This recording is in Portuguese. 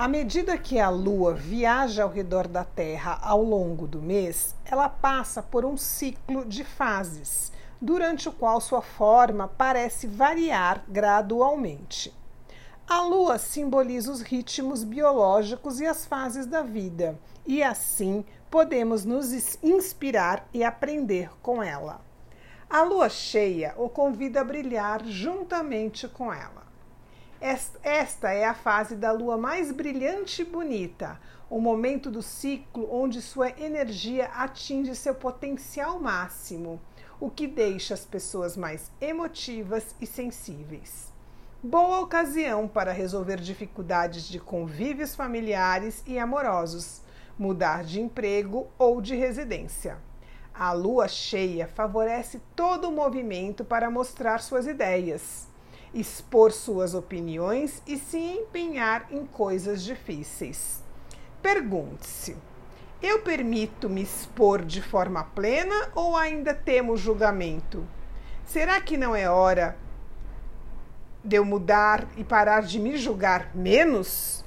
À medida que a Lua viaja ao redor da Terra ao longo do mês, ela passa por um ciclo de fases, durante o qual sua forma parece variar gradualmente. A Lua simboliza os ritmos biológicos e as fases da vida, e assim podemos nos inspirar e aprender com ela. A lua cheia o convida a brilhar juntamente com ela. Esta é a fase da lua mais brilhante e bonita, o momento do ciclo onde sua energia atinge seu potencial máximo, o que deixa as pessoas mais emotivas e sensíveis. Boa ocasião para resolver dificuldades de convívios familiares e amorosos, mudar de emprego ou de residência. A lua cheia favorece todo o movimento para mostrar suas ideias expor suas opiniões e se empenhar em coisas difíceis. Pergunte-se: eu permito me expor de forma plena ou ainda temo julgamento? Será que não é hora de eu mudar e parar de me julgar menos?